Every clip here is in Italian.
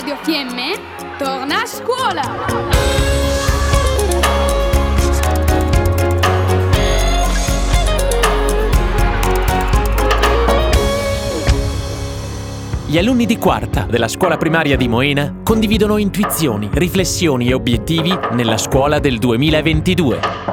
Radio Fiemme torna a scuola! Gli alunni di quarta della scuola primaria di Moena condividono intuizioni, riflessioni e obiettivi nella scuola del 2022.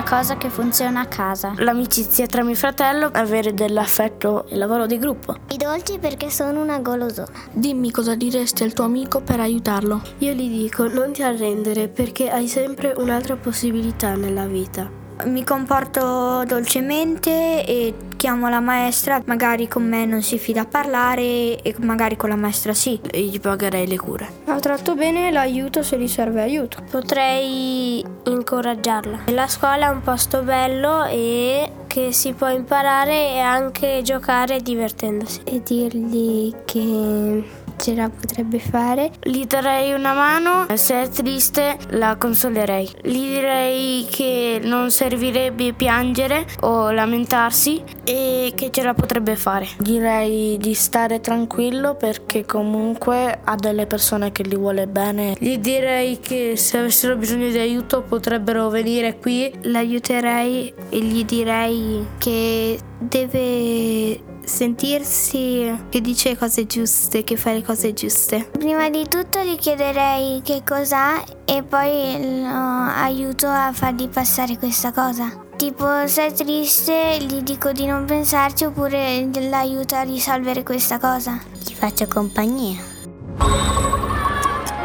Una cosa che funziona a casa. L'amicizia tra mio fratello, avere dell'affetto e lavoro di gruppo. I dolci perché sono una golosona. Dimmi cosa diresti al tuo amico per aiutarlo. Io gli dico non ti arrendere perché hai sempre un'altra possibilità nella vita mi comporto dolcemente e chiamo la maestra, magari con me non si fida a parlare e magari con la maestra sì. E gli pagherei le cure. La tratto bene, l'aiuto se gli serve aiuto. Potrei incoraggiarla. La scuola è un posto bello e che si può imparare e anche giocare divertendosi. E dirgli che ce la potrebbe fare. Gli darei una mano, se è triste la consolerei. Gli direi che non servirebbe piangere o lamentarsi e che ce la potrebbe fare. Direi di stare tranquillo perché comunque ha delle persone che gli vuole bene. Gli direi che se avessero bisogno di aiuto potrebbero venire qui. L'aiuterei e gli direi che deve sentirsi che dice cose giuste, che fa le cose giuste. Prima di tutto gli chiederei che cos'ha e poi lo aiuto a fargli passare questa cosa. Tipo se è triste gli dico di non pensarci oppure l'aiuto a risolvere questa cosa. Gli faccio compagnia.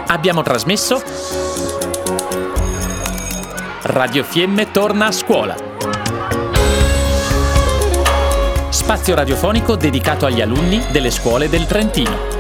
Abbiamo trasmesso Radio Fiemme torna a scuola spazio radiofonico dedicato agli alunni delle scuole del Trentino.